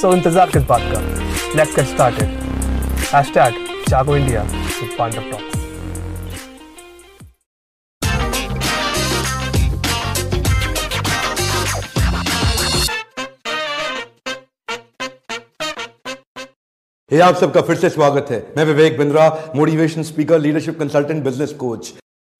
so इंतज़ार किस बात का? Let's get started hashtag Jago India with Pandav talks hey आप सबका फिर से स्वागत है। मैं Vivek Bindra motivation speaker leadership consultant business coach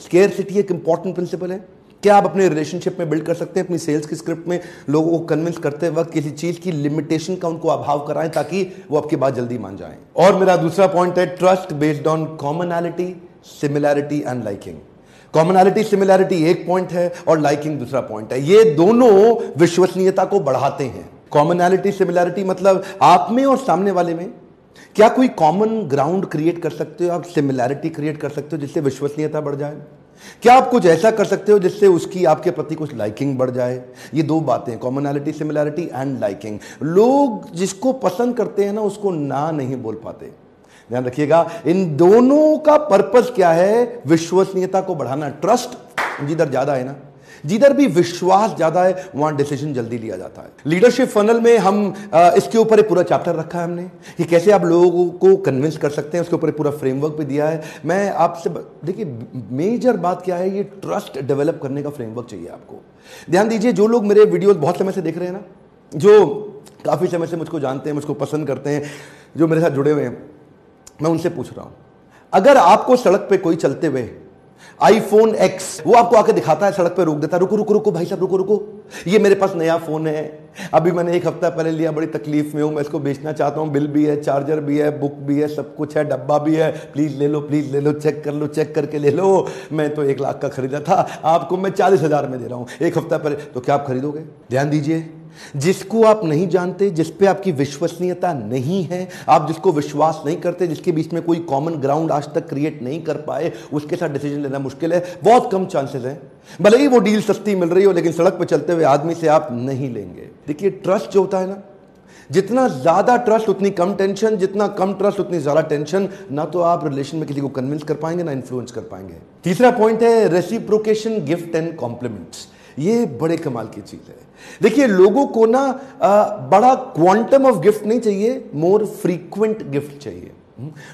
scarcity एक इंपॉर्टेंट प्रिंसिपल है। क्या आप अपने रिलेशनशिप में बिल्ड कर सकते हैं? अपनी सेल्स की स्क्रिप्ट में लोगों को कन्विंस करते वक्त किसी चीज़ की लिमिटेशन का उनको अभाव कराएँ ताकि वो आपकी बात जल्दी मान जाएँ। और मेरा दूसरा पॉइंट है trust based on commonality similarity and liking commonality similarity एक पॉइंट है और लाइकिंग दूसरा पॉइंट है। ये दोनों विश्वसनीयता को बढ़ाते हैं। कॉमनैलिटी सिमिलैरिटी मतलब आप में और सामने वाले में। क्या कोई कॉमन ग्राउंड क्रिएट कर सकते हो? आप सिमिलैरिटी क्रिएट कर सकते हो जिससे विश्वसनीयता बढ़ जाए? क्या आप कुछ ऐसा कर सकते हो जिससे उसकी, आपके प्रति कुछ लाइकिंग बढ़ जाए? ये दो बातें कॉमनैलिटी सिमिलैरिटी एंड लाइकिंग लोग जिसको पसंद करते हैं ना, उसको ना नहीं बोल पाते। ध्यान रखिएगा, इन दोनों का पर्पज क्या है? विश्वसनीयता को बढ़ाना। ट्रस्ट जिधर ज़्यादा है ना। जिधर भी विश्वास ज़्यादा है, वहाँ डिसीज़न जल्दी लिया जाता है। लीडरशिप फनल में हम इसके ऊपर पूरा चैप्टर रखा है हमने, कि कैसे आप लोगों को कन्विंस कर सकते हैं, उसके ऊपर पूरा फ्रेमवर्क भी दिया है। मैं आपसे देखिए मेजर बात क्या है, ये ट्रस्ट डेवलप करने का फ्रेमवर्क चाहिए आपको। ध्यान दीजिए, जो लोग मेरे वीडियो बहुत समय से देख रहे हैं ना, जो काफ़ी समय से मुझको जानते हैं, मुझको पसंद करते हैं, जो मेरे साथ जुड़े हुए हैं, मैं उनसे पूछ रहा हूँ। अगर आपको सड़क पे कोई चलते हुए आईफोन एक्स वो आपको आके दिखाता है, सड़क पे रोक देता है, रुको रुको रुको, भाई साहब, रुको रुको। ये मेरे पास नया फ़ोन है। अभी मैंने एक हफ़्ता पहले लिया, बड़ी तकलीफ़ में हूँ, मैं इसको बेचना चाहता हूँ, बिल भी है चार्जर भी है बुक भी है, सब कुछ है, डब्बा भी है। प्लीज़ ले लो प्लीज़ ले लो चेक कर लो चेक करके ले लो। मैं तो एक लाख का खरीदा था, आपको मैं चालीस हज़ार में दे रहा हूँ, एक हफ़्ता पहले। तो क्या आप खरीदोगे? ध्यान दीजिए। जिसको आप नहीं जानते, जिस पे आपकी विश्वसनीयता नहीं है, आप जिसको विश्वास नहीं करते, जिसके बीच में कोई कॉमन ग्राउंड आज तक क्रिएट नहीं कर पाए, उसके साथ डिसीज़न लेना मुश्किल है। बहुत कम चांसेस है। भले ही वो डील सस्ती मिल रही हो, लेकिन सड़क पर चलते हुए आदमी से आप नहीं लेंगे। देखिए ट्रस्ट जो होता है ना, जितना ज़्यादा ट्रस्ट उतनी कम टेंशन जितना कम ट्रस्ट उतनी ज़्यादा टेंशन ना तो आप रिलेशन में किसी को कन्विंस कर पाएँगे, ना इन्फ्लुएंस कर पाएँगे। तीसरा पॉइंट है रेसिप्रोकेशन गिफ्ट एंड कॉम्प्लीमेंट्स ये बड़े कमाल की चीज़ है। देखिए, लोगों को ना बड़ा क्वांटम ऑफ़ गिफ्ट नहीं चाहिए मोर फ्रीक्वेंट गिफ्ट चाहिए।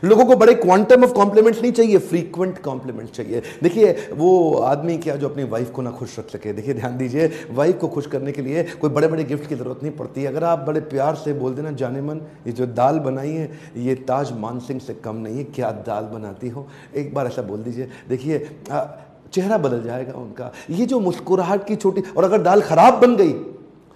लोगों को बड़े क्वांटम ऑफ़ कॉम्प्लीमेंट्स नहीं चाहिए फ्रीक्वेंट कॉम्प्लीमेंट्स चाहिए। देखिए, वो आदमी क्या जो अपनी वाइफ को ना खुश रख सके? देखिए, ध्यान दीजिए वाइफ को खुश करने के लिए कोई बड़े बड़े गिफ्ट की ज़रूरत नहीं पड़ती। अगर आप बड़े प्यार से बोल देना, जाने मन, ये जो दाल बनाई है, ये ताज मानसिंह से कम नहीं है, क्या दाल बनाती हो? एक बार ऐसा बोल दीजिए। देखिए चेहरा बदल जाएगा उनका। ये जो मुस्कुराहट की छोटी, और अगर दाल खराब बन गई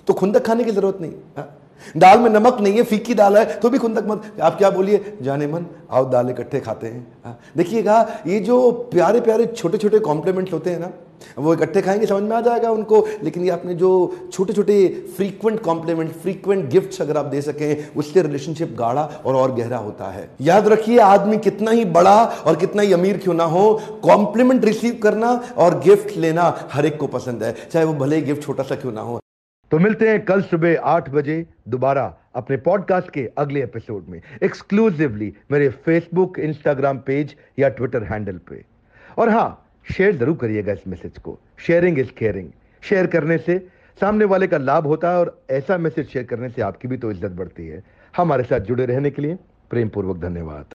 तो खुंदक खाने की ज़रूरत नहीं, हा? दाल में नमक नहीं है, फीकी दाल है तो भी खुंदक मत, आप क्या बोलिए? जाने मन, आओ दाल इकट्ठे खाते हैं देखिएगा, ये जो प्यारे प्यारे छोटे छोटे कॉम्प्लीमेंट्स होते हैं ना वो इकट्ठे खाएँगे, समझ में आ जाएगा उनको। लेकिन ये आपने जो छोटे छोटे फ्रीक्वेंट कॉम्प्लीमेंट फ्रीक्वेंट गिफ्ट्स अगर आप दे सकें, उससे रिलेशनशिप गाढ़ा और और गहरा होता है। याद रखिए, आदमी कितना ही बड़ा और कितना ही अमीर क्यों ना हो कॉम्प्लीमेंट रिसीव करना और गिफ्ट लेना हर एक को पसंद है, चाहे वो भले ही गिफ्ट छोटा सा क्यों ना हो। तो मिलते हैं कल सुबह आठ बजे दोबारा अपने पॉडकास्ट के अगले एपिसोड में एक्सक्लूसिवली मेरे फेसबुक इंस्टाग्राम पेज या ट्विटर हैंडल पे। और हाँ शेयर ज़रूर करिएगा इस मैसेज को। शेयरिंग इज़ केयरिंग शेयर करने से सामने वाले का लाभ होता है और ऐसा मैसेज शेयर करने से आपकी भी तो इज़्ज़त बढ़ती है। हमारे साथ जुड़े रहने के लिए प्रेम पूर्वक धन्यवाद।